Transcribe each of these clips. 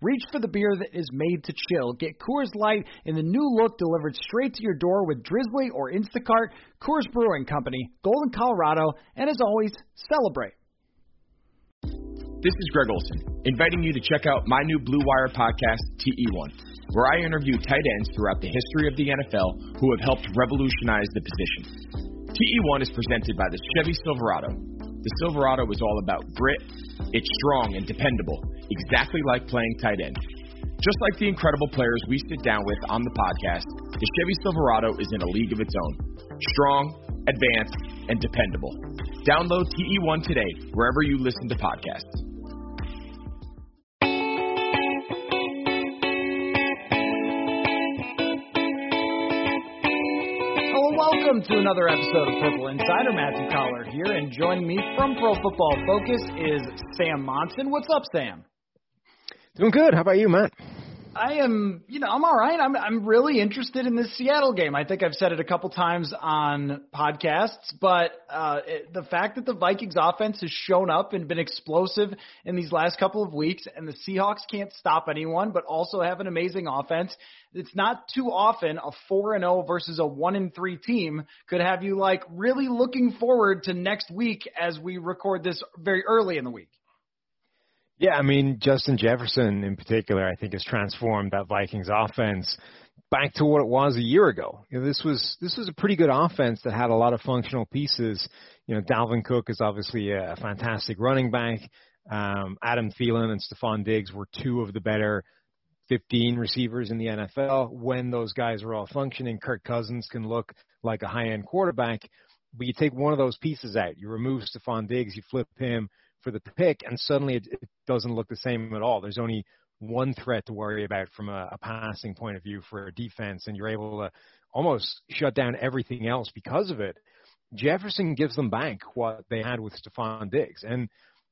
Reach for the beer that is made to chill. Get Coors Light in the new look delivered straight to your door with Drizzly or Instacart. Coors Brewing Company, Golden, Colorado, and as always, celebrate. This is Greg Olson, inviting you to check out my new Blue Wire podcast, TE1, where I interview tight ends throughout the history of the NFL who have helped revolutionize the position. TE1 is presented by the Chevy Silverado. The Silverado is all about grit, it's strong and dependable exactly like playing tight end. Just like the incredible players we sit down with on the podcast, the Chevy Silverado is in a league of its own. Strong, advanced, and dependable. Download TE1 today, wherever you listen to podcasts. Welcome to another episode of Purple Insider. Matthew Coller here, and joining me from Pro Football Focus is Sam Monson. What's up, Sam? Doing good. How about you, Matt? I am, you know, I'm all right. I'm I'm really interested in this Seattle game. I think I've said it a couple times on podcasts, but uh, it, the fact that the Vikings offense has shown up and been explosive in these last couple of weeks, and the Seahawks can't stop anyone, but also have an amazing offense. It's not too often a four and zero oh versus a one and three team could have you like really looking forward to next week as we record this very early in the week. Yeah, I mean, Justin Jefferson in particular, I think has transformed that Vikings offense back to what it was a year ago. You know, this was this was a pretty good offense that had a lot of functional pieces. You know, Dalvin Cook is obviously a fantastic running back. Um, Adam Thielen and Stefon Diggs were two of the better 15 receivers in the NFL. When those guys are all functioning, Kirk Cousins can look like a high-end quarterback. But you take one of those pieces out, you remove Stefon Diggs, you flip him for the pick, and suddenly it, it doesn't look the same at all. There's only one threat to worry about from a, a passing point of view for a defense, and you're able to almost shut down everything else because of it. Jefferson gives them back what they had with Stefon Diggs, and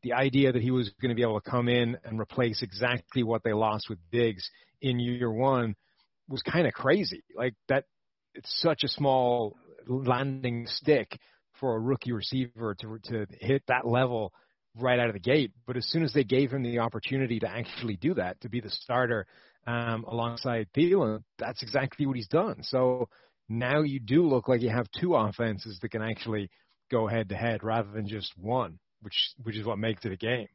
the idea that he was going to be able to come in and replace exactly what they lost with Diggs in year one was kind of crazy. Like that, it's such a small landing stick for a rookie receiver to to hit that level right out of the gate. But as soon as they gave him the opportunity to actually do that, to be the starter um, alongside Thielen, that's exactly what he's done. So now you do look like you have two offenses that can actually go head to head rather than just one, which which is what makes it a game.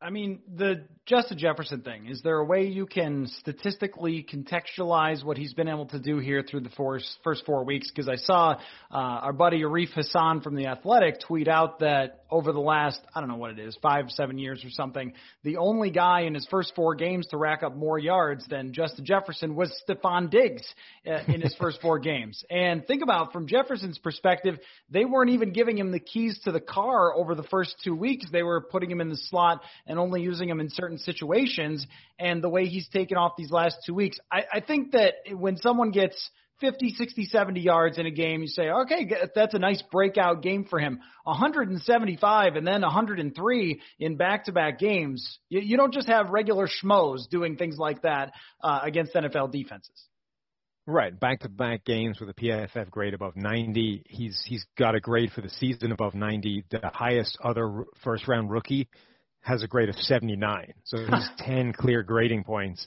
I mean, the Justin Jefferson thing, is there a way you can statistically contextualize what he's been able to do here through the first, first four weeks? Because I saw uh, our buddy Arif Hassan from The Athletic tweet out that over the last, I don't know what it is, five, seven years or something, the only guy in his first four games to rack up more yards than Justin Jefferson was Stefon Diggs uh, in his first four games. And think about from Jefferson's perspective, they weren't even giving him the keys to the car over the first two weeks. They were putting him in the slot and only using him in certain situations. And the way he's taken off these last two weeks, I, I think that when someone gets 50, 60, 70 yards in a game, you say, okay, that's a nice breakout game for him. 175 and then 103 in back-to-back games. You, you don't just have regular schmoes doing things like that uh, against NFL defenses. Right, back-to-back games with a PFF grade above 90. He's he's got a grade for the season above 90. The highest other first-round rookie has a grade of 79. So he's 10 clear grading points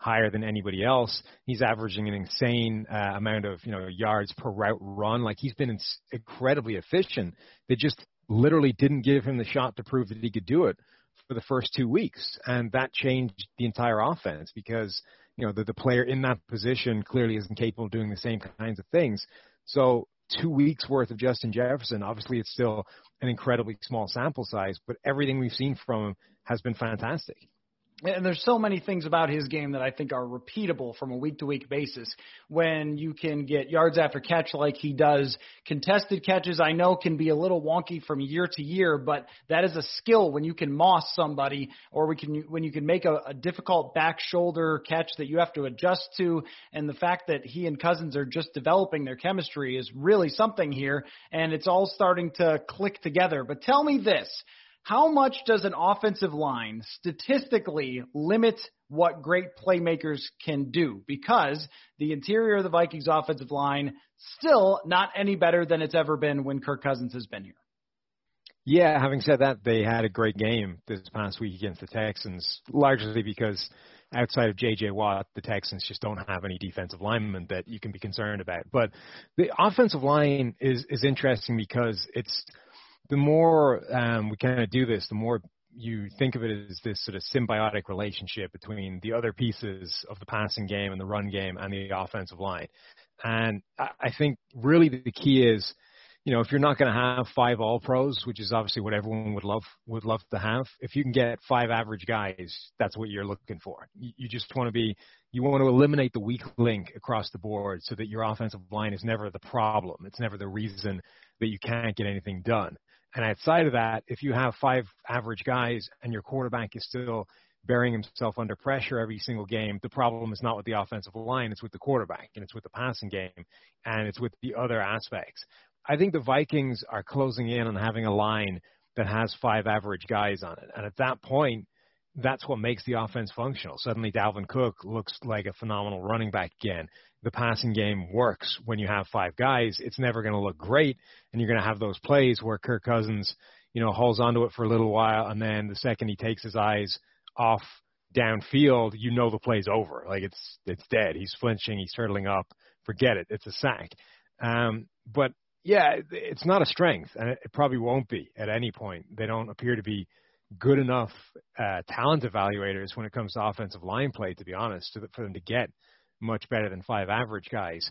higher than anybody else. He's averaging an insane uh, amount of you know yards per route run. Like he's been ins- incredibly efficient. They just literally didn't give him the shot to prove that he could do it for the first two weeks, and that changed the entire offense because you know the, the player in that position clearly isn't capable of doing the same kinds of things. So two weeks worth of Justin Jefferson. Obviously, it's still an incredibly small sample size, but everything we've seen from him has been fantastic and there's so many things about his game that I think are repeatable from a week to week basis. When you can get yards after catch like he does, contested catches I know can be a little wonky from year to year, but that is a skill when you can moss somebody or we can when you can make a, a difficult back shoulder catch that you have to adjust to. And the fact that he and Cousins are just developing their chemistry is really something here, and it's all starting to click together. But tell me this. How much does an offensive line statistically limit what great playmakers can do? Because the interior of the Vikings offensive line still not any better than it's ever been when Kirk Cousins has been here. Yeah, having said that, they had a great game this past week against the Texans, largely because outside of J.J. Watt, the Texans just don't have any defensive linemen that you can be concerned about. But the offensive line is is interesting because it's – the more um, we kind of do this, the more you think of it as this sort of symbiotic relationship between the other pieces of the passing game and the run game and the offensive line. And I think really the key is, you know, if you're not going to have five all pros, which is obviously what everyone would love would love to have, if you can get five average guys, that's what you're looking for. You, you just want to be, you want to eliminate the weak link across the board so that your offensive line is never the problem. It's never the reason that you can't get anything done. And outside of that, if you have five average guys and your quarterback is still burying himself under pressure every single game, the problem is not with the offensive line, it's with the quarterback and it's with the passing game and it's with the other aspects. I think the Vikings are closing in on having a line that has five average guys on it. And at that point, that's what makes the offense functional. Suddenly, Dalvin Cook looks like a phenomenal running back again. The passing game works when you have five guys. It's never going to look great, and you're going to have those plays where Kirk Cousins, you know, holds onto it for a little while, and then the second he takes his eyes off downfield, you know the play's over. Like it's it's dead. He's flinching. He's turtling up. Forget it. It's a sack. Um, but yeah, it's not a strength, and it probably won't be at any point. They don't appear to be good enough uh, talent evaluators when it comes to offensive line play, to be honest, to the, for them to get much better than five average guys.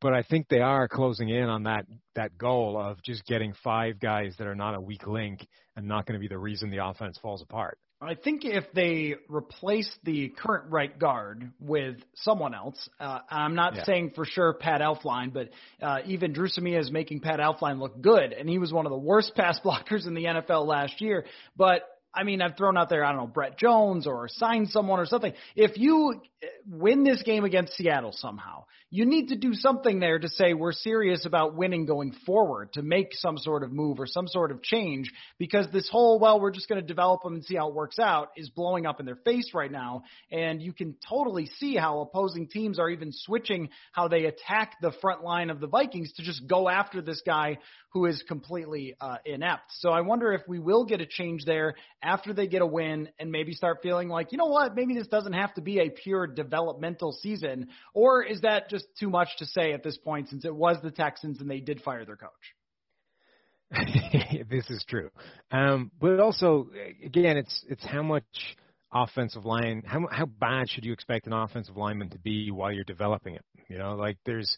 But I think they are closing in on that that goal of just getting five guys that are not a weak link and not going to be the reason the offense falls apart. I think if they replace the current right guard with someone else, uh, I'm not yeah. saying for sure Pat Elflein, but uh, even Dru Samia is making Pat Elflein look good, and he was one of the worst pass blockers in the NFL last year. But I mean, I've thrown out there, I don't know, Brett Jones or sign someone or something. If you win this game against Seattle somehow, you need to do something there to say we're serious about winning going forward, to make some sort of move or some sort of change, because this whole, well, we're just going to develop them and see how it works out is blowing up in their face right now. And you can totally see how opposing teams are even switching how they attack the front line of the Vikings to just go after this guy who is completely uh, inept. So I wonder if we will get a change there after they get a win and maybe start feeling like, you know what, maybe this doesn't have to be a pure developmental season, or is that just too much to say at this point since it was the Texans and they did fire their coach? this is true, um, but also again, it's it's how much offensive line, how how bad should you expect an offensive lineman to be while you're developing it? You know, like there's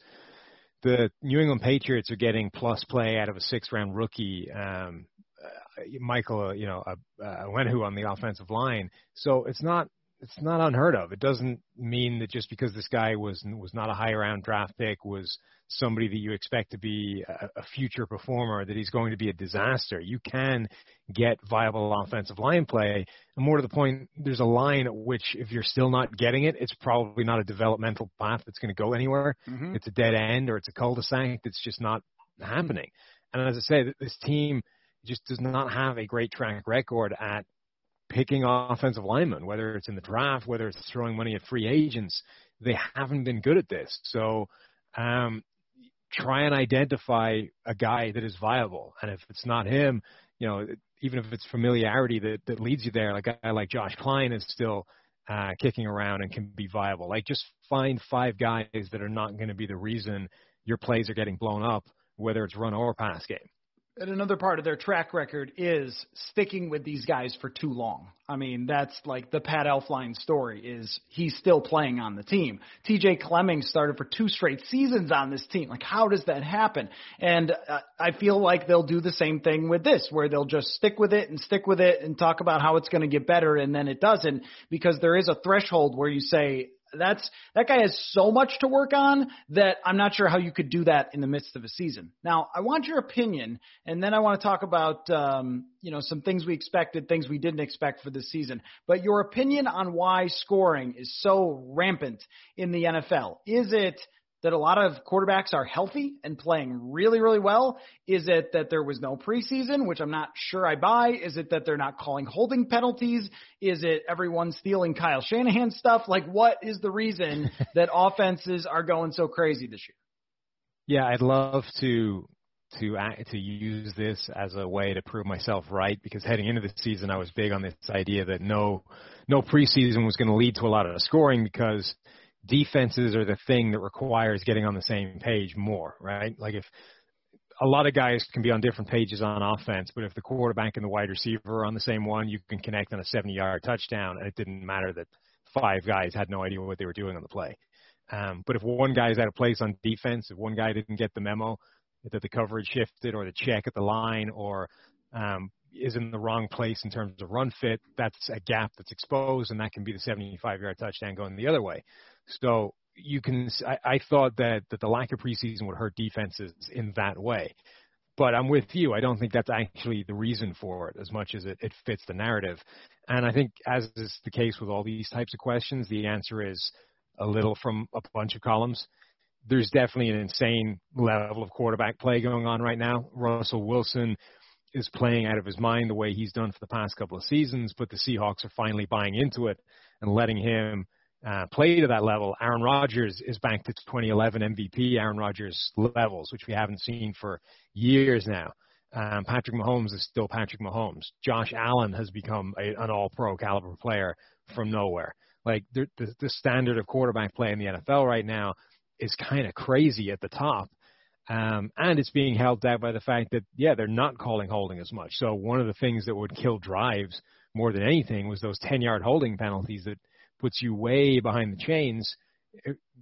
the New England Patriots are getting plus play out of a six round rookie, um, uh, Michael, uh, you know, uh, uh, Wenhu on the offensive line. So it's not it's not unheard of. It doesn't mean that just because this guy was was not a high round draft pick was somebody that you expect to be a, a future performer that he's going to be a disaster. You can get viable offensive line play, and more to the point, there's a line at which if you're still not getting it, it's probably not a developmental path that's going to go anywhere. Mm-hmm. It's a dead end or it's a cul-de-sac that's just not happening. And as I say, this team just does not have a great track record at picking offensive linemen, whether it's in the draft, whether it's throwing money at free agents. They haven't been good at this. So um, try and identify a guy that is viable. And if it's not him, you know, even if it's familiarity that, that leads you there, like a guy like Josh Kline is still uh, kicking around and can be viable. Like just find five guys that are not going to be the reason your plays are getting blown up, whether it's run or pass game And another part of their track record is sticking with these guys for too long. I mean, that's like the Pat Elflein story is he's still playing on the team. TJ Clemmings started for two straight seasons on this team. Like, how does that happen? And uh, I feel like they'll do the same thing with this, where they'll just stick with it and stick with it and talk about how it's going to get better, and then it doesn't, because there is a threshold where you say, that's that guy has so much to work on that I'm not sure how you could do that in the midst of a season. Now, I want your opinion, and then I want to talk about um, you know some things we expected, things we didn't expect for this season. But your opinion on why scoring is so rampant in the NFL is it that a lot of quarterbacks are healthy and playing really, really well? Is it that there was no preseason, which I'm not sure I buy? Is it that they're not calling holding penalties? Is it everyone stealing Kyle Shanahan stuff? Like, what is the reason that offenses are going so crazy this year? Yeah, I'd love to to to use this as a way to prove myself right because heading into the season I was big on this idea that no no preseason was going to lead to a lot of scoring because defenses are the thing that requires getting on the same page more, right? Like if a lot of guys can be on different pages on offense, but if the quarterback and the wide receiver are on the same one, you can connect on a 70 yard touchdown, and it didn't matter that five guys had no idea what they were doing on the play. Um, but if one guy's out of place on defense, if one guy didn't get the memo that the coverage shifted or the check at the line or um, is in the wrong place in terms of run fit, that's a gap that's exposed, and that can be the 75 yard touchdown going the other way. So you can. I, I thought that that the lack of preseason would hurt defenses in that way. But I'm with you. I don't think that's actually the reason for it as much as it, it fits the narrative. And I think, as is the case with all these types of questions, the answer is a little from a bunch of columns. There's definitely an insane level of quarterback play going on right now. Russell Wilson is playing out of his mind the way he's done for the past couple of seasons, but the Seahawks are finally buying into it and letting him uh, play to that level. Aaron Rodgers is back to 2011 MVP Aaron Rodgers levels, which we haven't seen for years now. Um, Patrick Mahomes is still Patrick Mahomes. Josh Allen has become a, an all-pro caliber player from nowhere. Like the, the, the standard of quarterback play in the NFL right now is kind of crazy at the top. Um, and it's being held back by the fact that, yeah, they're not calling holding as much. So one of the things that would kill drives more than anything was those 10 yard holding penalties that puts you way behind the chains.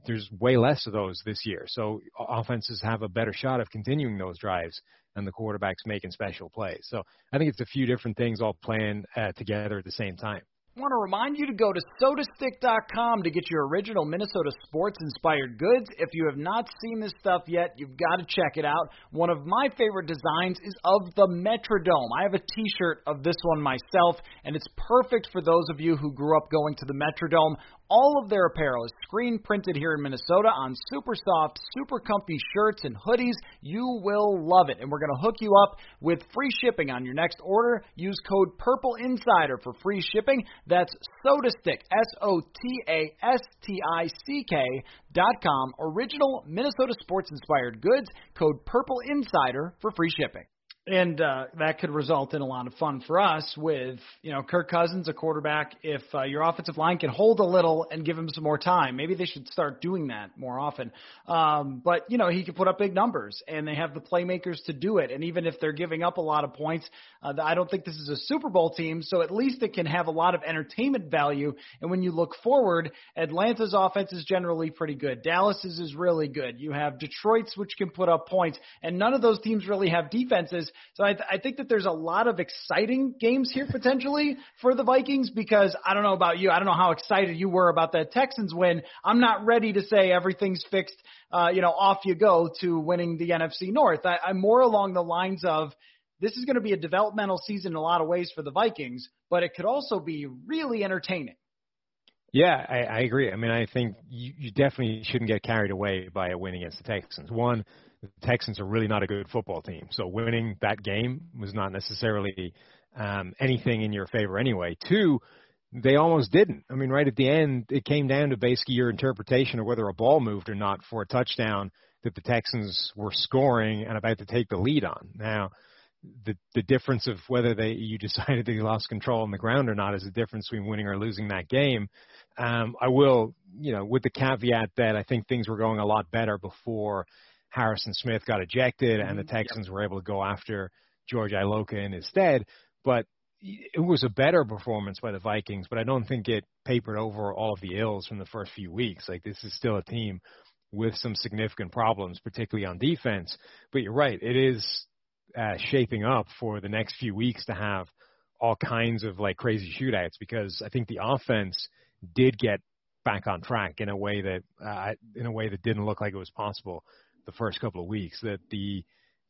There's way less of those this year. So offenses have a better shot of continuing those drives and the quarterback's making special plays. So I think it's a few different things all playing uh, together at the same time. Want to remind you to go to sotastick.com to get your original Minnesota sports inspired goods. If you have not seen this stuff yet, you've got to check it out. One of my favorite designs is of the Metrodome. I have a t shirt of this one myself, and it's perfect for those of you who grew up going to the Metrodome. All of their apparel is screen printed here in Minnesota on super soft, super comfy shirts and hoodies. You will love it. And we're going to hook you up with free shipping on your next order. Use code Purple Insider for free shipping. That's SotaStick, S O T A S T I C K dot com. Original Minnesota sports inspired goods. Code Purple Insider for free shipping and uh, that could result in a lot of fun for us with you know Kirk Cousins, a quarterback. If uh, your offensive line can hold a little and give him some more time, maybe they should start doing that more often. Um, but you know he can put up big numbers, and they have the playmakers to do it. And even if they're giving up a lot of points, uh, I don't think this is a Super Bowl team, so at least it can have a lot of entertainment value. And when you look forward, Atlanta's offense is generally pretty good. Dallas's is really good. You have Detroit's, which can put up points, and none of those teams really have defenses so I, th- I think that there's a lot of exciting games here potentially for the Vikings because I don't know about you. I don't know how excited you were about that Texans win. I'm not ready to say everything's fixed, uh, you know, off you go to winning the NFC North. I, I'm more along the lines of this is going to be a developmental season in a lot of ways for the Vikings, but it could also be really entertaining. Yeah, I, I agree. I mean, I think you, you definitely shouldn't get carried away by a win against the Texans. One, the Texans are really not a good football team. So winning that game was not necessarily um, anything in your favor anyway. Two, they almost didn't. I mean, right at the end, it came down to basically your interpretation of whether a ball moved or not for a touchdown that the Texans were scoring and about to take the lead on. Now, the the difference of whether they you decided they lost control on the ground or not is the difference between winning or losing that game. Um, I will, you know, with the caveat that I think things were going a lot better before Harrison Smith got ejected and the mm-hmm. Texans yep. were able to go after George Iloka in his stead. But it was a better performance by the Vikings, but I don't think it papered over all of the ills from the first few weeks. Like this is still a team with some significant problems, particularly on defense. But you're right, it is uh, shaping up for the next few weeks to have all kinds of like crazy shootouts because I think the offense did get back on track in a way that uh, in a way that didn't look like it was possible the first couple of weeks. That the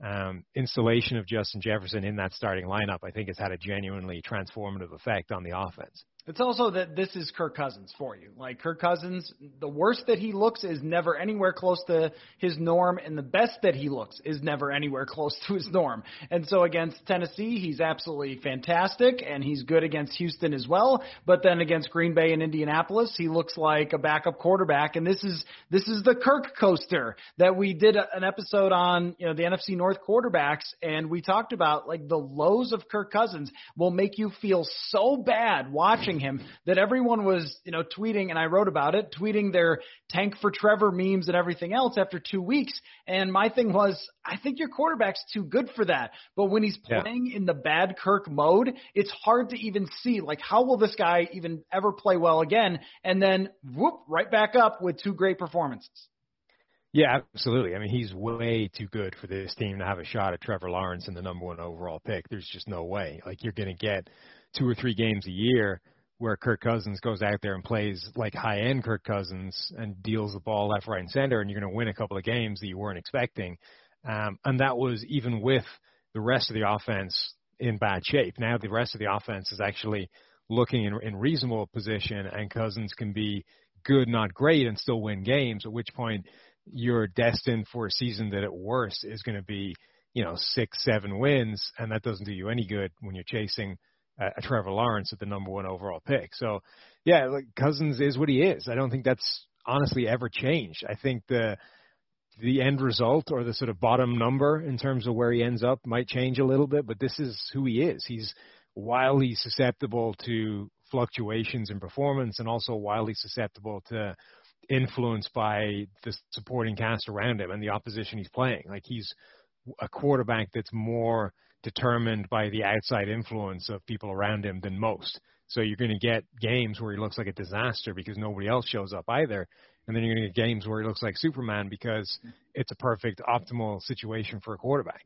um, installation of Justin Jefferson in that starting lineup, I think, has had a genuinely transformative effect on the offense. It's also that this is Kirk Cousins for you. Like Kirk Cousins, the worst that he looks is never anywhere close to his norm, and the best that he looks is never anywhere close to his norm. And so against Tennessee, he's absolutely fantastic, and he's good against Houston as well. But then against Green Bay and Indianapolis, he looks like a backup quarterback. And this is this is the Kirk coaster that we did an episode on, you know, the NFC North quarterbacks, and we talked about like the lows of Kirk Cousins will make you feel so bad watching him that everyone was, you know, tweeting, and I wrote about it, tweeting their tank for Trevor memes and everything else after two weeks. And my thing was, I think your quarterback's too good for that. But when he's playing yeah. in the bad Kirk mode, it's hard to even see, like, how will this guy even ever play well again? And then, whoop, right back up with two great performances. Yeah, absolutely. I mean, he's way too good for this team to have a shot at Trevor Lawrence in the number one overall pick. There's just no way. Like, you're going to get two or three games a year where Kirk Cousins goes out there and plays like high end Kirk Cousins and deals the ball left, right, and center, and you're going to win a couple of games that you weren't expecting. Um, and that was even with the rest of the offense in bad shape. Now the rest of the offense is actually looking in, in reasonable position, and Cousins can be good, not great, and still win games. At which point you're destined for a season that at worst is going to be, you know, six, seven wins, and that doesn't do you any good when you're chasing a Trevor Lawrence at the number one overall pick. So, yeah, like Cousins is what he is. I don't think that's honestly ever changed. I think the the end result or the sort of bottom number in terms of where he ends up might change a little bit, but this is who he is. He's wildly susceptible to fluctuations in performance and also wildly susceptible to influence by the supporting cast around him and the opposition he's playing. Like he's a quarterback that's more determined by the outside influence of people around him than most. So you're going to get games where he looks like a disaster because nobody else shows up either. And then you're going to get games where he looks like Superman because it's a perfect optimal situation for a quarterback.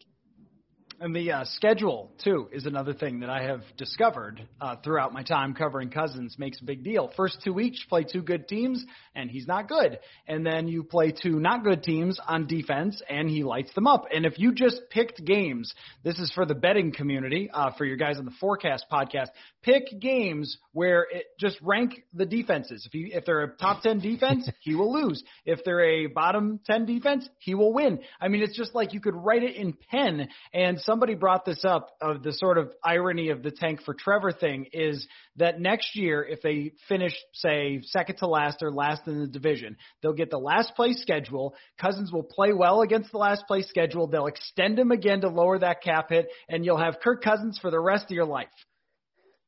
And the uh, schedule, too, is another thing that I have discovered uh, throughout my time covering Cousins makes a big deal. First two weeks, play two good teams, and he's not good. And then you play two not good teams on defense, and he lights them up. And if you just picked games, this is for the betting community, uh, for your guys on the Forecast podcast, pick games where it just rank the defenses. If you if they're a top 10 defense, he will lose. If they're a bottom 10 defense, he will win. I mean, it's just like you could write it in pen and somebody brought this up of the sort of irony of the tank for Trevor thing is that next year if they finish say second to last or last in the division, they'll get the last place schedule. Cousins will play well against the last place schedule. They'll extend him again to lower that cap hit and you'll have Kirk Cousins for the rest of your life.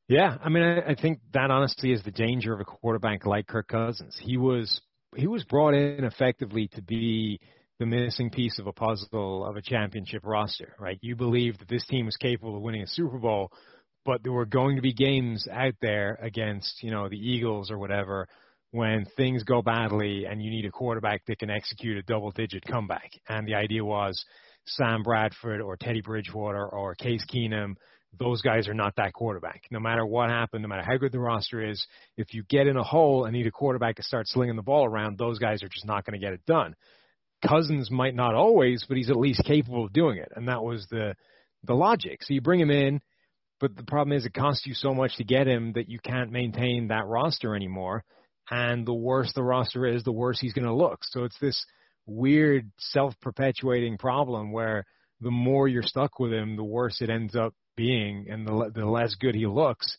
Yeah, I mean, I, I think that honestly is the danger of a quarterback like Kirk Cousins. He was he was brought in effectively to be the missing piece of a puzzle of a championship roster, right? You believe that this team was capable of winning a Super Bowl, but there were going to be games out there against, you know, the Eagles or whatever when things go badly and you need a quarterback that can execute a double digit comeback. And the idea was Sam Bradford or Teddy Bridgewater or Case Keenum those guys are not that quarterback. No matter what happened, no matter how good the roster is, if you get in a hole and need a quarterback to start slinging the ball around, those guys are just not going to get it done. Cousins might not always, but he's at least capable of doing it, and that was the the logic. So you bring him in, but the problem is it costs you so much to get him that you can't maintain that roster anymore. And the worse the roster is, the worse he's going to look. So it's this weird self-perpetuating problem where the more you're stuck with him, the worse it ends up being and the, the less good he looks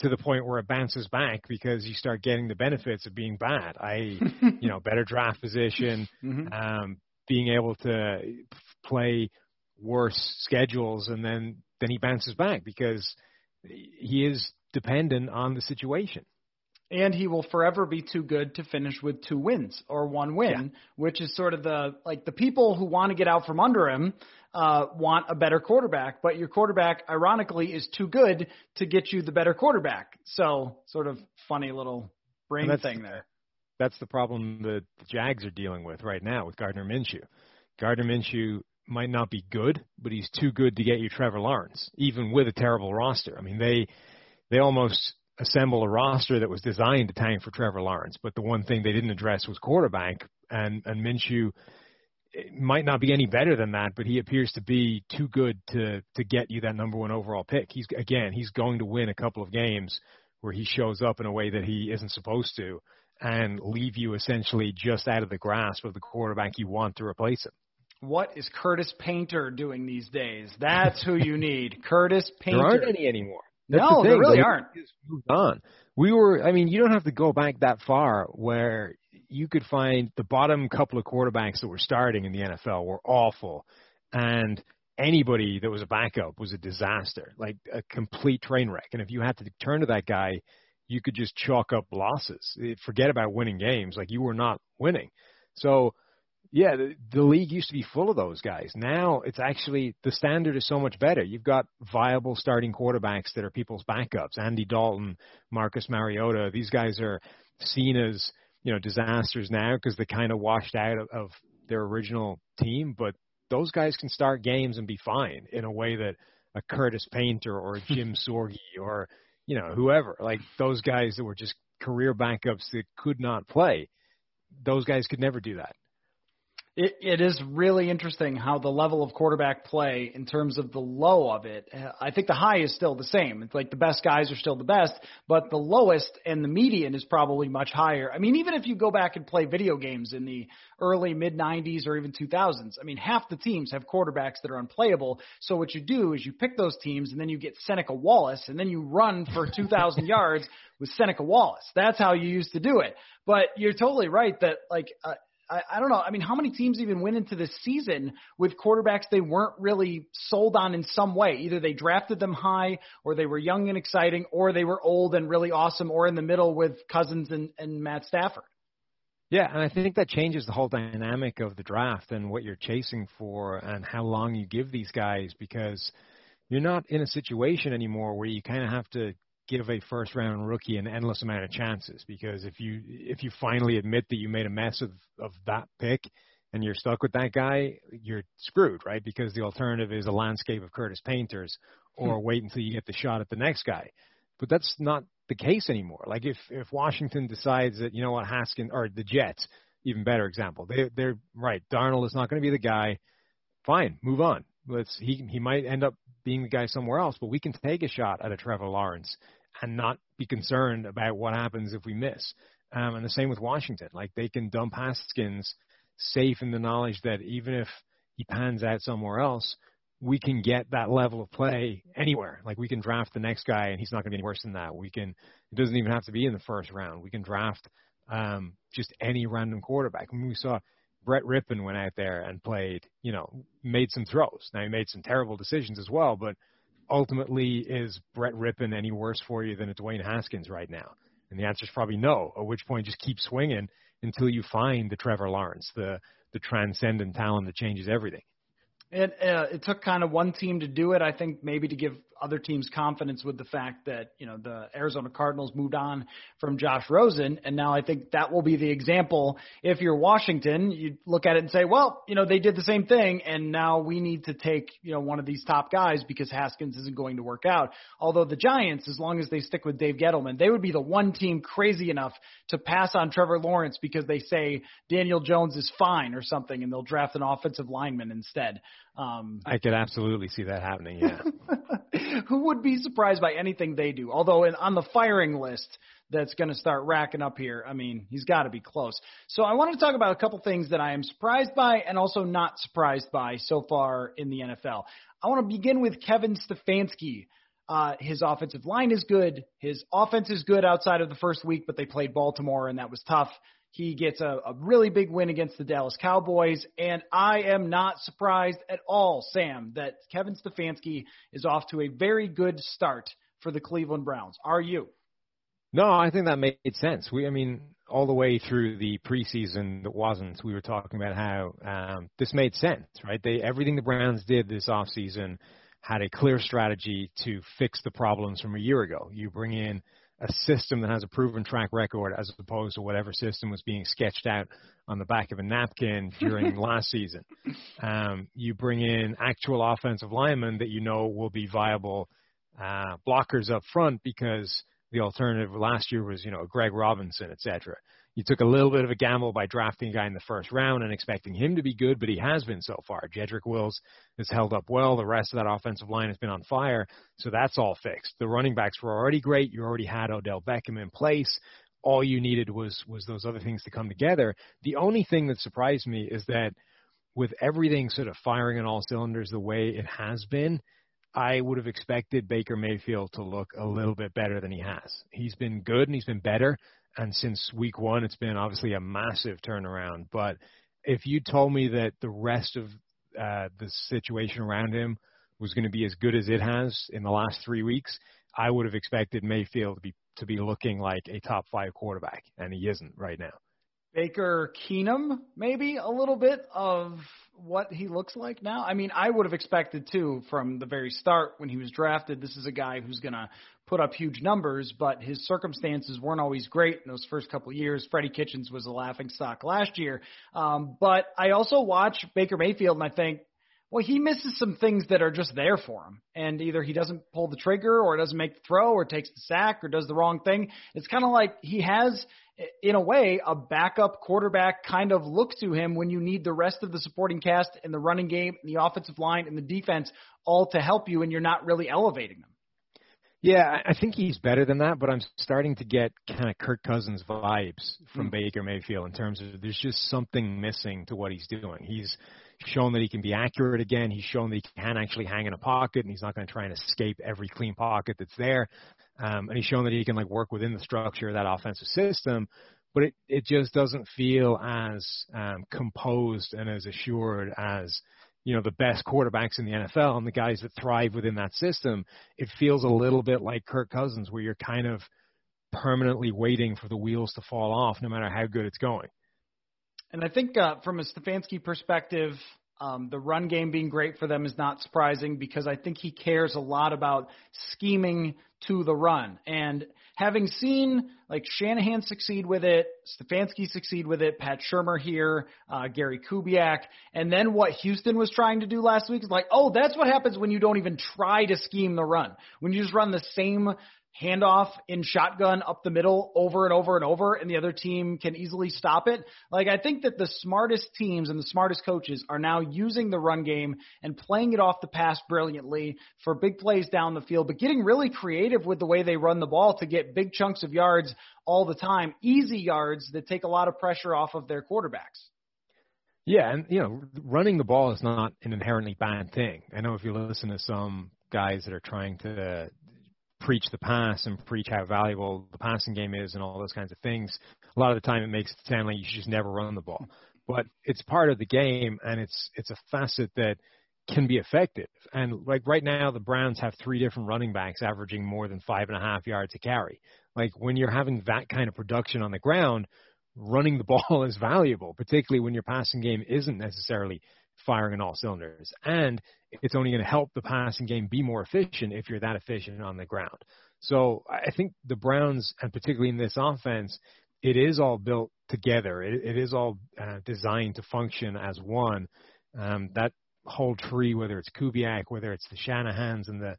to the point where it bounces back because you start getting the benefits of being bad. I, you know, better draft position, mm-hmm. um, being able to play worse schedules, and then then he bounces back because he is dependent on the situation. And he will forever be too good to finish with two wins or one win, yeah. which is sort of the like the people who want to get out from under him uh, want a better quarterback, but your quarterback, ironically, is too good to get you the better quarterback. So, sort of funny little brain thing there. That's the problem that the Jags are dealing with right now with Gardner Minshew. Gardner Minshew might not be good, but he's too good to get you Trevor Lawrence, even with a terrible roster. I mean, they they almost assemble a roster that was designed to tank for Trevor Lawrence, but the one thing they didn't address was quarterback, and and Minshew might not be any better than that, but he appears to be too good to to get you that number one overall pick. He's again, he's going to win a couple of games where he shows up in a way that he isn't supposed to, and leave you essentially just out of the grasp of the quarterback you want to replace him. What is Curtis Painter doing these days? That's who you need, Curtis Painter. There aren't any anymore. That's no, the there really like, aren't. Moved on. We were. I mean, you don't have to go back that far where you could find the bottom couple of quarterbacks that were starting in the NFL were awful, and anybody that was a backup was a disaster, like a complete train wreck. And if you had to turn to that guy, you could just chalk up losses. Forget about winning games. Like you were not winning. So yeah, the, the league used to be full of those guys. Now it's actually the standard is so much better. You've got viable starting quarterbacks that are people's backups. Andy Dalton, Marcus Mariota. These guys are seen as you know disasters now because they kind of washed out of, of their original team. But those guys can start games and be fine in a way that a Curtis Painter or a Jim Sorgi or you know whoever like those guys that were just career backups that could not play. Those guys could never do that. It, it is really interesting how the level of quarterback play, in terms of the low of it, I think the high is still the same. It's like the best guys are still the best, but the lowest and the median is probably much higher. I mean, even if you go back and play video games in the early mid 90s or even 2000s, I mean, half the teams have quarterbacks that are unplayable. So what you do is you pick those teams and then you get Seneca Wallace and then you run for 2,000 yards with Seneca Wallace. That's how you used to do it. But you're totally right that like. Uh, I, I don't know. I mean, how many teams even went into this season with quarterbacks they weren't really sold on in some way? Either they drafted them high, or they were young and exciting, or they were old and really awesome, or in the middle with Cousins and, and Matt Stafford. Yeah, and I think that changes the whole dynamic of the draft and what you're chasing for and how long you give these guys because you're not in a situation anymore where you kind of have to give a first round rookie an endless amount of chances because if you if you finally admit that you made a mess of of that pick and you're stuck with that guy, you're screwed, right? Because the alternative is a landscape of Curtis Painters or hmm. wait until you get the shot at the next guy. But that's not the case anymore. Like if if Washington decides that you know what Haskins or the Jets, even better example, they they're right. Darnold is not going to be the guy. Fine, move on. Let's he he might end up being the guy somewhere else, but we can take a shot at a Trevor Lawrence and not be concerned about what happens if we miss. Um, and the same with Washington. Like they can dump Haskins safe in the knowledge that even if he pans out somewhere else, we can get that level of play anywhere. Like we can draft the next guy and he's not going to be any worse than that. We can, it doesn't even have to be in the first round. We can draft um, just any random quarterback. I mean, we saw Brett Rypien went out there and played, you know, made some throws. Now he made some terrible decisions as well, but ultimately is Brett Rypien any worse for you than a Dwayne Haskins right now? And the answer is probably no. At which point, just keep swinging until you find the Trevor Lawrence, the the transcendent talent that changes everything. It uh, it took kind of one team to do it. I think maybe to give other teams confidence with the fact that you know the Arizona Cardinals moved on from Josh Rosen, and now I think that will be the example. If you're Washington, you look at it and say, well, you know they did the same thing, and now we need to take you know one of these top guys because Haskins isn't going to work out. Although the Giants, as long as they stick with Dave Gettleman, they would be the one team crazy enough to pass on Trevor Lawrence because they say Daniel Jones is fine or something, and they'll draft an offensive lineman instead. Um, I could absolutely see that happening. Yeah. who would be surprised by anything they do? Although in, on the firing list that's going to start racking up here, I mean, he's got to be close. So I want to talk about a couple things that I am surprised by and also not surprised by so far in the NFL. I want to begin with Kevin Stefanski. Uh, his offensive line is good. His offense is good outside of the first week, but they played Baltimore and that was tough. He gets a, a really big win against the Dallas Cowboys, and I am not surprised at all, Sam, that Kevin Stefanski is off to a very good start for the Cleveland Browns. Are you? No, I think that made sense. We, I mean, all the way through the preseason that wasn't, we were talking about how um, this made sense, right? They everything the Browns did this offseason had a clear strategy to fix the problems from a year ago. You bring in a system that has a proven track record as opposed to whatever system was being sketched out on the back of a napkin during last season. Um, you bring in actual offensive linemen that you know will be viable uh, blockers up front because the alternative last year was, you know, Greg Robinson, et cetera. You took a little bit of a gamble by drafting a guy in the first round and expecting him to be good, but he has been so far. Jedrick Wills has held up well. The rest of that offensive line has been on fire, so that's all fixed. The running backs were already great. You already had Odell Beckham in place. All you needed was was those other things to come together. The only thing that surprised me is that with everything sort of firing on all cylinders the way it has been, I would have expected Baker Mayfield to look a little bit better than he has. He's been good and he's been better. And since week one, it's been obviously a massive turnaround. But if you told me that the rest of uh, the situation around him was going to be as good as it has in the last three weeks, I would have expected Mayfield to be to be looking like a top five quarterback, and he isn't right now. Baker Keenum, maybe a little bit of what he looks like now? I mean, I would have expected too from the very start when he was drafted. This is a guy who's going to put up huge numbers, but his circumstances weren't always great in those first couple of years. Freddie Kitchens was a laughing stock last year. Um, but I also watch Baker Mayfield and I think, well, he misses some things that are just there for him. And either he doesn't pull the trigger or doesn't make the throw or takes the sack or does the wrong thing. It's kind of like he has in a way, a backup quarterback kind of looks to him when you need the rest of the supporting cast in the running game, the offensive line, and the defense all to help you, and you're not really elevating them. Yeah, I think he's better than that, but I'm starting to get kind of Kirk Cousins vibes from mm. Baker Mayfield in terms of there's just something missing to what he's doing. He's shown that he can be accurate again. He's shown that he can actually hang in a pocket and he's not going to try and escape every clean pocket that's there. Um, and he's shown that he can like work within the structure of that offensive system, but it, it just doesn't feel as um, composed and as assured as you know the best quarterbacks in the NFL and the guys that thrive within that system. It feels a little bit like Kirk Cousins, where you're kind of permanently waiting for the wheels to fall off, no matter how good it's going. And I think uh, from a Stefanski perspective, um, the run game being great for them is not surprising because I think he cares a lot about scheming to the run. And having seen like Shanahan succeed with it, Stefanski succeed with it, Pat Shurmur here, uh, Gary Kubiak, and then what Houston was trying to do last week is like, oh, that's what happens when you don't even try to scheme the run. When you just run the same handoff in shotgun up the middle over and over and over, and the other team can easily stop it. Like, I think that the smartest teams and the smartest coaches are now using the run game and playing it off the pass brilliantly for big plays down the field, but getting really creative with the way they run the ball to get big chunks of yards all the time, easy yards that take a lot of pressure off of their quarterbacks. Yeah, and you know, running the ball is not an inherently bad thing. I know if you listen to some guys that are trying to preach the pass and preach how valuable the passing game is and all those kinds of things, a lot of the time it makes it sound like you should just never run the ball. But it's part of the game and it's it's a facet that can be effective. And like right now the Browns have three different running backs averaging more than five and a half yards a carry. Like when you're having that kind of production on the ground, running the ball is valuable, particularly when your passing game isn't necessarily firing on all cylinders. And it's only going to help the passing game be more efficient if you're that efficient on the ground. So I think the Browns, and particularly in this offense, it is all built together. It, it is all uh, designed to function as one. Um, that whole tree, whether it's Kubiak, whether it's the Shanahans and the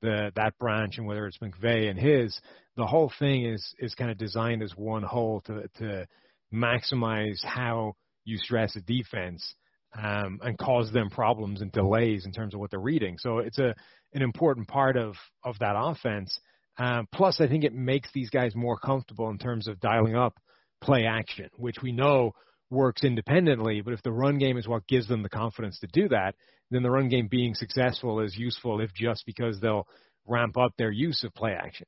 the that branch, and whether it's McVay and his, the whole thing is is kind of designed as one whole to to maximize how you stress a defense um, and cause them problems and delays in terms of what they're reading. So it's a an important part of of that offense. Um, plus, I think it makes these guys more comfortable in terms of dialing up play action, which we know works independently. But if the run game is what gives them the confidence to do that, then the run game being successful is useful if just because they'll ramp up their use of play action.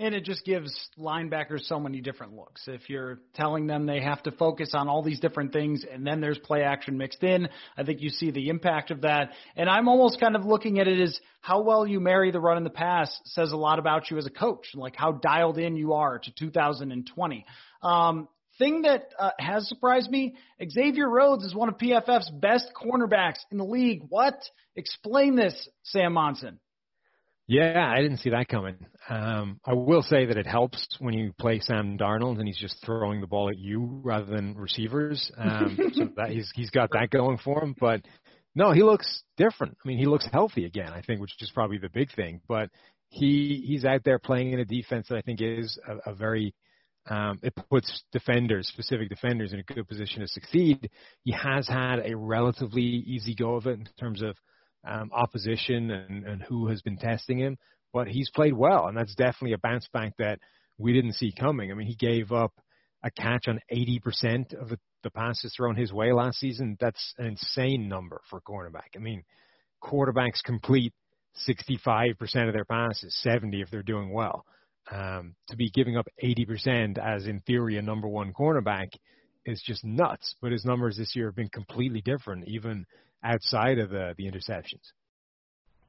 And it just gives linebackers so many different looks. If you're telling them they have to focus on all these different things and then there's play action mixed in, I think you see the impact of that. And I'm almost kind of looking at it as how well you marry the run in the pass says a lot about you as a coach, like how dialed in you are to 2020. Um, thing that uh, has surprised me, Xavier Rhodes is one of PFF's best cornerbacks in the league. What? Explain this, Sam Monson. Yeah, I didn't see that coming. Um, I will say that it helps when you play Sam Darnold and he's just throwing the ball at you rather than receivers. Um, so that he's he's got that going for him. But no, he looks different. I mean, he looks healthy again. I think, which is probably the big thing. But he he's out there playing in a defense that I think is a, a very um, it puts defenders, specific defenders, in a good position to succeed. He has had a relatively easy go of it in terms of um, opposition and, and who has been testing him, but he's played well, and that's definitely a bounce back that we didn't see coming. I mean, he gave up a catch on 80% of the, the passes thrown his way last season. That's an insane number for a cornerback. I mean, quarterbacks complete 65% of their passes, 70 if they're doing well. Um, to be giving up 80% as in theory a number one cornerback is just nuts. But his numbers this year have been completely different, even outside of the, the interceptions.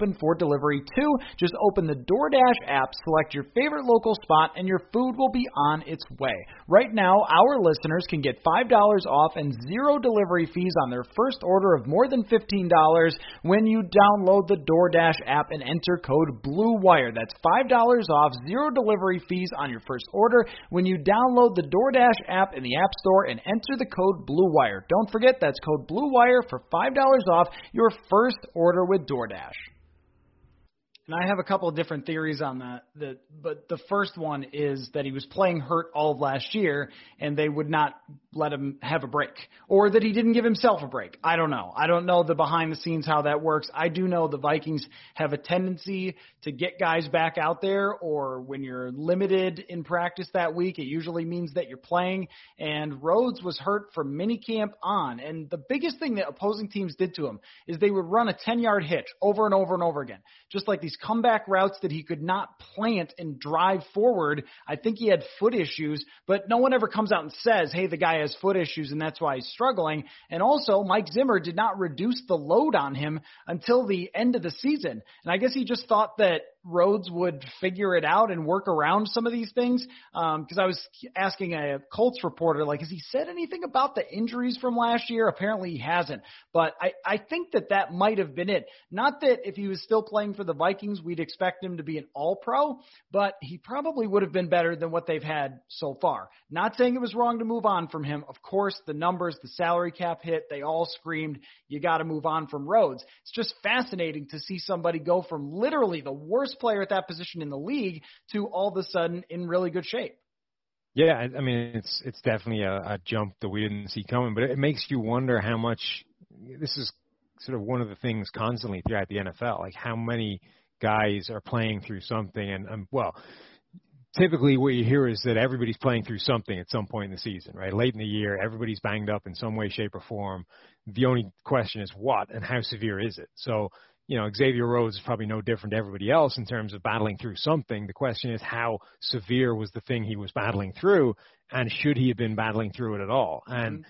open for delivery too. Just open the DoorDash app, select your favorite local spot, and your food will be on its way. Right now, our listeners can get $5 off and zero delivery fees on their first order of more than $15 when you download the DoorDash app and enter code BLUEWIRE. That's $5 off, zero delivery fees on your first order when you download the DoorDash app in the App Store and enter the code BLUEWIRE. Don't forget that's code BLUEWIRE for $5 off your first order with DoorDash. And I have a couple of different theories on that. That, but the first one is that he was playing hurt all of last year, and they would not let him have a break, or that he didn't give himself a break. I don't know. I don't know the behind the scenes how that works. I do know the Vikings have a tendency to get guys back out there, or when you're limited in practice that week, it usually means that you're playing. And Rhodes was hurt from minicamp on, and the biggest thing that opposing teams did to him is they would run a 10 yard hitch over and over and over again, just like these comeback routes that he could not plant and drive forward. I think he had foot issues, but no one ever comes out and says, hey, the guy has foot issues and that's why he's struggling. And also, Mike Zimmer did not reduce the load on him until the end of the season. And I guess he just thought that Rhodes would figure it out and work around some of these things. Because um, I was asking a Colts reporter, like, has he said anything about the injuries from last year? Apparently he hasn't. But I, I think that that might have been it. Not that if he was still playing for the Vikings, we'd expect him to be an all pro, but he probably would have been better than what they've had so far. Not saying it was wrong to move on from him. Of course, the numbers, the salary cap hit, they all screamed, you got to move on from Rhodes. It's just fascinating to see somebody go from literally the worst worst player at that position in the league to all of a sudden in really good shape. Yeah, I mean it's it's definitely a, a jump that we didn't see coming, but it makes you wonder how much this is sort of one of the things constantly throughout the NFL, like how many guys are playing through something, and um, well, typically what you hear is that everybody's playing through something at some point in the season, right? Late in the year, everybody's banged up in some way, shape, or form. The only question is what and how severe is it? So you know, Xavier Rhodes is probably no different to everybody else in terms of battling through something. The question is how severe was the thing he was battling through, and should he have been battling through it at all? Mm-hmm. And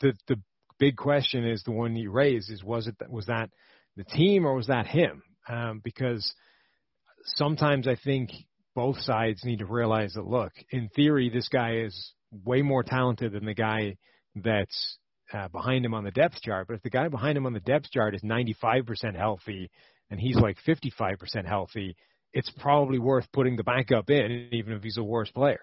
the the big question is the one you raised is was it was that the team or was that him? Um, because sometimes I think both sides need to realize that look, in theory, this guy is way more talented than the guy that's uh, behind him on the depth chart. But if the guy behind him on the depth chart is 95% healthy and he's like 55% healthy, it's probably worth putting the backup in, even if he's a worse player.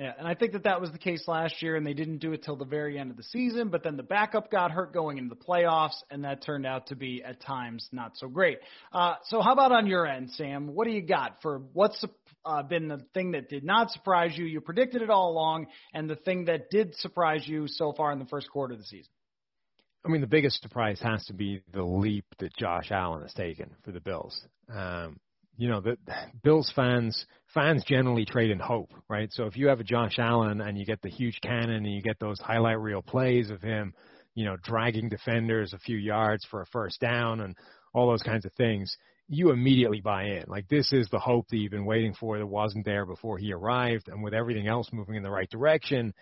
Yeah, and I think that that was the case last year, and they didn't do it till the very end of the season. But then the backup got hurt going into the playoffs, and that turned out to be at times not so great. Uh, so how about on your end, Sam? What do you got for what's uh, been the thing that did not surprise you? You predicted it all along, and the thing that did surprise you so far in the first quarter of the season. I mean, the biggest surprise has to be the leap that Josh Allen has taken for the Bills. Um, you know, the Bills fans fans generally trade in hope, right? So if you have a Josh Allen and you get the huge cannon and you get those highlight reel plays of him, you know, dragging defenders a few yards for a first down and all those kinds of things, you immediately buy in. Like this is the hope that you've been waiting for that wasn't there before he arrived, and with everything else moving in the right direction,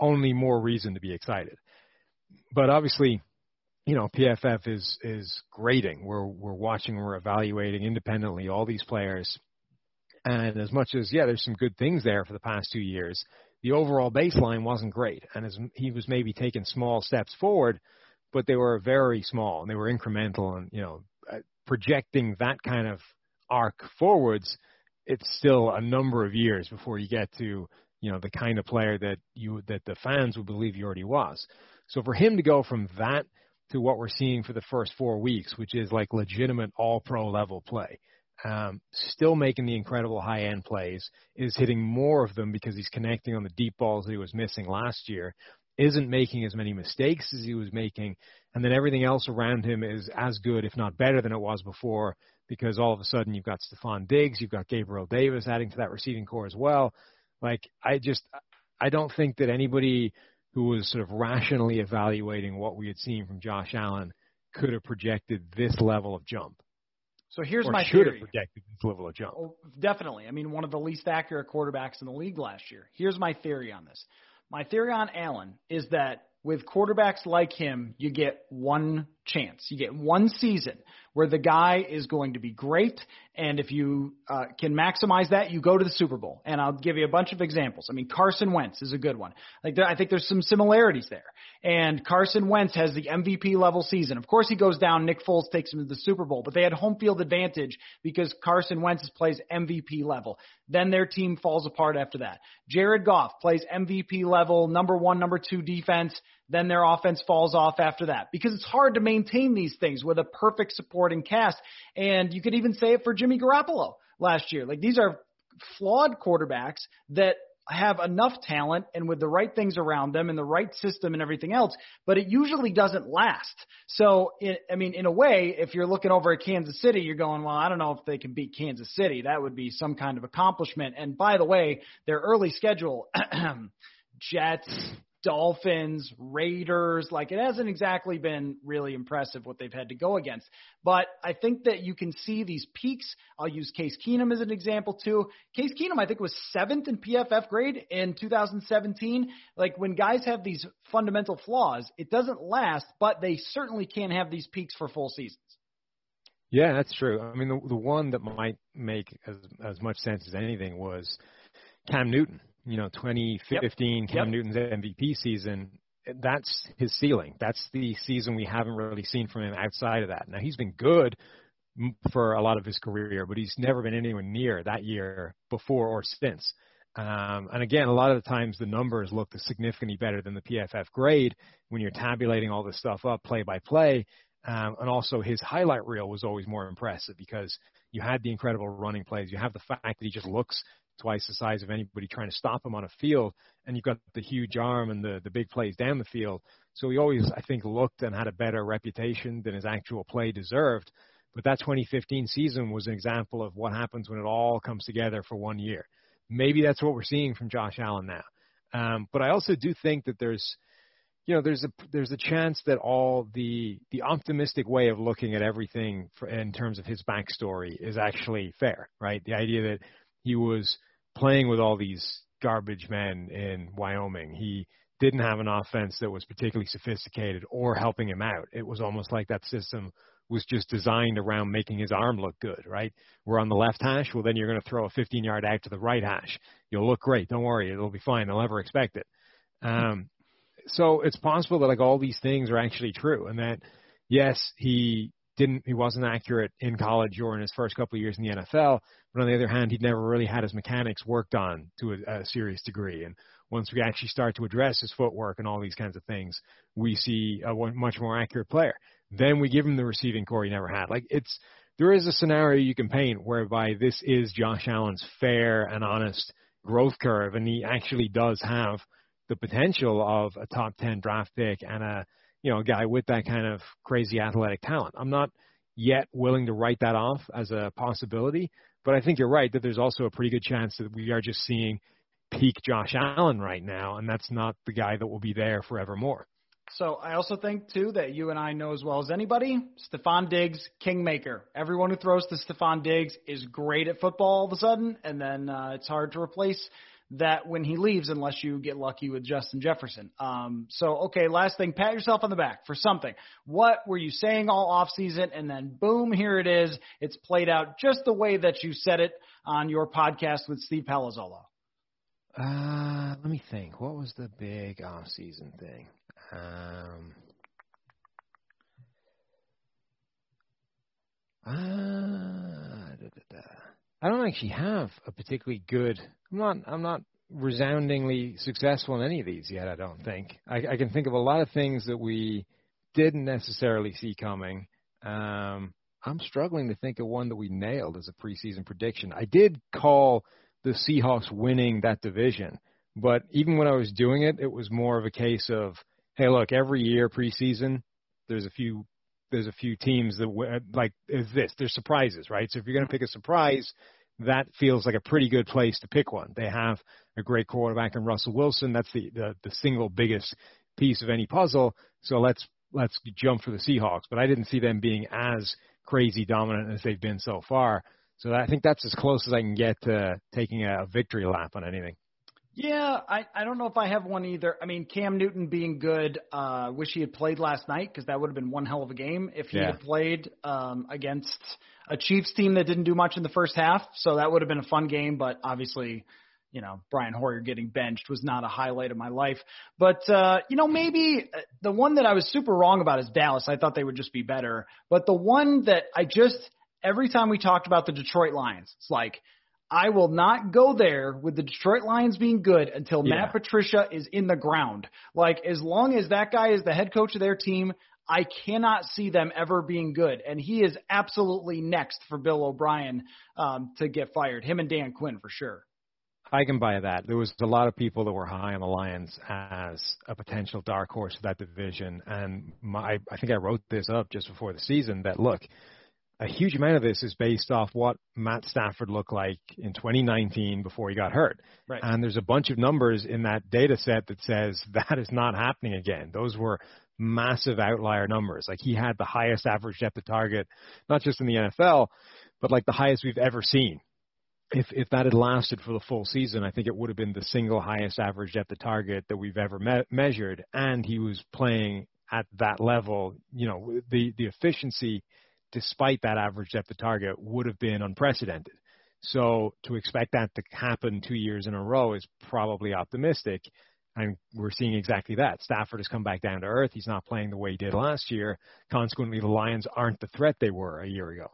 only more reason to be excited. But obviously, you know, PFF is is grading. We're we're watching, we're evaluating independently all these players. And as much as yeah, there's some good things there for the past two years, the overall baseline wasn't great. And as he was maybe taking small steps forward, but they were very small and they were incremental. And you know, uh, projecting that kind of arc forwards, it's still a number of years before you get to you know the kind of player that you that the fans would believe he already was. So for him to go from that to what we're seeing for the first four weeks, which is like legitimate all pro level play. Um, still making the incredible high end plays, is hitting more of them because he's connecting on the deep balls that he was missing last year, isn't making as many mistakes as he was making, and then everything else around him is as good, if not better, than it was before because all of a sudden you've got Stefon Diggs, you've got Gabriel Davis adding to that receiving corps as well. Like, I just, I don't think that anybody who was sort of rationally evaluating what we had seen from Josh Allen could have projected this level of jump. So here's or my should theory. have projected this level of jump. Oh, definitely. I mean, one of the least accurate quarterbacks in the league last year. Here's my theory on this. My theory on Allen is that with quarterbacks like him, you get one chance. You get one season where the guy is going to be great. And if you uh, can maximize that, you go to the Super Bowl. And I'll give you a bunch of examples. I mean, Carson Wentz is a good one. Like I think there's some similarities there. And Carson Wentz has the MVP level season. Of course, he goes down. Nick Foles takes him to the Super Bowl, but they had home field advantage because Carson Wentz plays MVP level. Then their team falls apart after that. Jared Goff plays MVP level, number one, number two defense. Then their offense falls off after that because it's hard to maintain these things with a perfect supporting cast. And you could even say it for Jimmy Garoppolo last year. Like these are flawed quarterbacks that have enough talent and with the right things around them and the right system and everything else, but it usually doesn't last. So, it, I mean, in a way, if you're looking over at Kansas City, you're going, well, I don't know if they can beat Kansas City. That would be some kind of accomplishment. And by the way, their early schedule, Jets, Dolphins, Raiders. Like it hasn't exactly been really impressive what they've had to go against. But I think that you can see these peaks. I'll use Case Keenum as an example too. Case Keenum, I think, was seventh in PFF grade in 2017. Like when guys have these fundamental flaws, it doesn't last, but they certainly can have these peaks for full seasons. Yeah, that's true. I mean, the the one that might make as as much sense as anything was Cam Newton you know, 2015 yep. Cam yep. Newton's MVP season, that's his ceiling. That's the season we haven't really seen from him outside of that. Now he's been good for a lot of his career, but he's never been anywhere near that year before or since. Um, and again, a lot of the times the numbers look significantly better than the PFF grade when you're tabulating all this stuff up play by play. Um, and also his highlight reel was always more impressive because you had the incredible running plays. You have the fact that he just looks twice the size of anybody trying to stop him on a field, and you've got the huge arm and the the big plays down the field. So he always, I think, looked and had a better reputation than his actual play deserved. But that 2015 season was an example of what happens when it all comes together for one year. Maybe that's what we're seeing from Josh Allen now. Um, but I also do think that there's, you know, there's a there's a chance that all the the optimistic way of looking at everything for, in terms of his backstory is actually fair, right? The idea that he was playing with all these garbage men in Wyoming. He didn't have an offense that was particularly sophisticated or helping him out. It was almost like that system was just designed around making his arm look good, right? We're on the left hash. Well, then you're going to throw a 15 yard out to the right hash. You'll look great. Don't worry. It'll be fine. They'll never expect it. Um, so it's possible that like all these things are actually true and that yes, he didn't he wasn't accurate in college or in his first couple of years in the NFL. But on the other hand, he'd never really had his mechanics worked on to a, a serious degree. And once we actually start to address his footwork and all these kinds of things, we see a much more accurate player. Then we give him the receiving corps he never had. Like it's there is a scenario you can paint whereby this is Josh Allen's fair and honest growth curve, and he actually does have the potential of a top 10 draft pick and a you know a guy with that kind of crazy athletic talent. I'm not yet willing to write that off as a possibility, but I think you're right that there's also a pretty good chance that we are just seeing peak Josh Allen right now, and that's not the guy that will be there forevermore. So I also think too that you and I know as well as anybody, Stefon Diggs, kingmaker. Everyone who throws to Stefon Diggs is great at football all of a sudden, and then uh, it's hard to replace that when he leaves unless you get lucky with Justin Jefferson. Um, so okay, last thing, pat yourself on the back for something. What were you saying all off season, and then boom, here it is. It's played out just the way that you said it on your podcast with Steve Palazzolo. Uh, let me think. What was the big off season thing? Um, uh, da, da, da. I don't actually have a particularly good. I'm not. I'm not resoundingly successful in any of these yet. I don't think. I, I can think of a lot of things that we didn't necessarily see coming. Um, I'm struggling to think of one that we nailed as a preseason prediction. I did call the Seahawks winning that division, but even when I was doing it, it was more of a case of hey, look, every year preseason, there's a few there's a few teams that like is this. There's surprises, right? So if you're going to pick a surprise, that feels like a pretty good place to pick one. They have a great quarterback in Russell Wilson. That's the the, the single biggest piece of any puzzle. So let's let's jump for the Seahawks. But I didn't see them being as crazy dominant as they've been so far. So I think that's as close as I can get to taking a victory lap on anything. Yeah, I I don't know if I have one either. I mean, Cam Newton being good. Uh, wish he had played last night because that would have been one hell of a game if he yeah. had played um, against a Chiefs team that didn't do much in the first half. So that would have been a fun game. But obviously, you know, Brian Hoyer getting benched was not a highlight of my life. But uh, you know, maybe uh, the one that I was super wrong about is Dallas. I thought they would just be better. But the one that I just every time we talked about the Detroit Lions, it's like I will not go there with the Detroit Lions being good until yeah. Matt Patricia is in the ground. Like as long as that guy is the head coach of their team, I cannot see them ever being good. And he is absolutely next for Bill O'Brien um, to get fired. Him and Dan Quinn for sure. I can buy that. There was a lot of people that were high on the Lions as a potential dark horse of that division, and my, I think I wrote this up just before the season that look, a huge amount of this is based off what Matt Stafford looked like in 2019 before he got hurt. Right. And there's a bunch of numbers in that data set that says that is not happening again. Those were massive outlier numbers. Like he had the highest average depth of target, not just in the NFL, but like the highest we've ever seen. If if that had lasted for the full season, I think it would have been the single highest average depth of target that we've ever me- measured. And he was playing at that level. You know, the the efficiency despite that average depth of target, would have been unprecedented. So to expect that to happen two years in a row is probably optimistic. And we're seeing exactly that. Stafford has come back down to earth. He's not playing the way he did last year. Consequently, the Lions aren't the threat they were a year ago.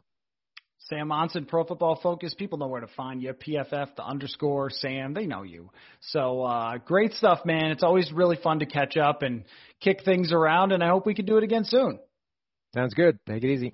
Sam Monson, Pro Football Focus. People know where to find you. PFF, the underscore, Sam. They know you. So uh, great stuff, man. It's always really fun to catch up and kick things around, and I hope we can do it again soon. Sounds good. Take it easy.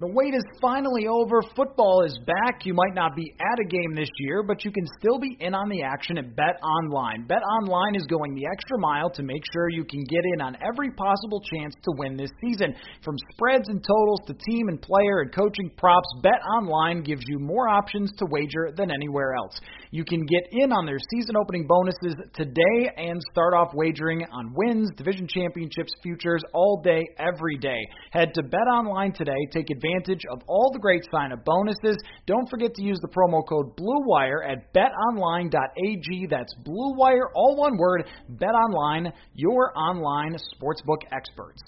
The wait is finally over. Football is back. You might not be at a game this year, but you can still be in on the action at Bet Online. Bet Online is going the extra mile to make sure you can get in on every possible chance to win this season. From spreads and totals to team and player and coaching props, Bet Online gives you more options to wager than anywhere else. You can get in on their season opening bonuses today and start off wagering on wins, division championships, futures all day, every day. Head to Bet Online today. Take advantage of all the great sign up bonuses. Don't forget to use the promo code BLUEWIRE at betonline.ag. That's BLUEWIRE, all one word. Bet Online, your online sportsbook experts.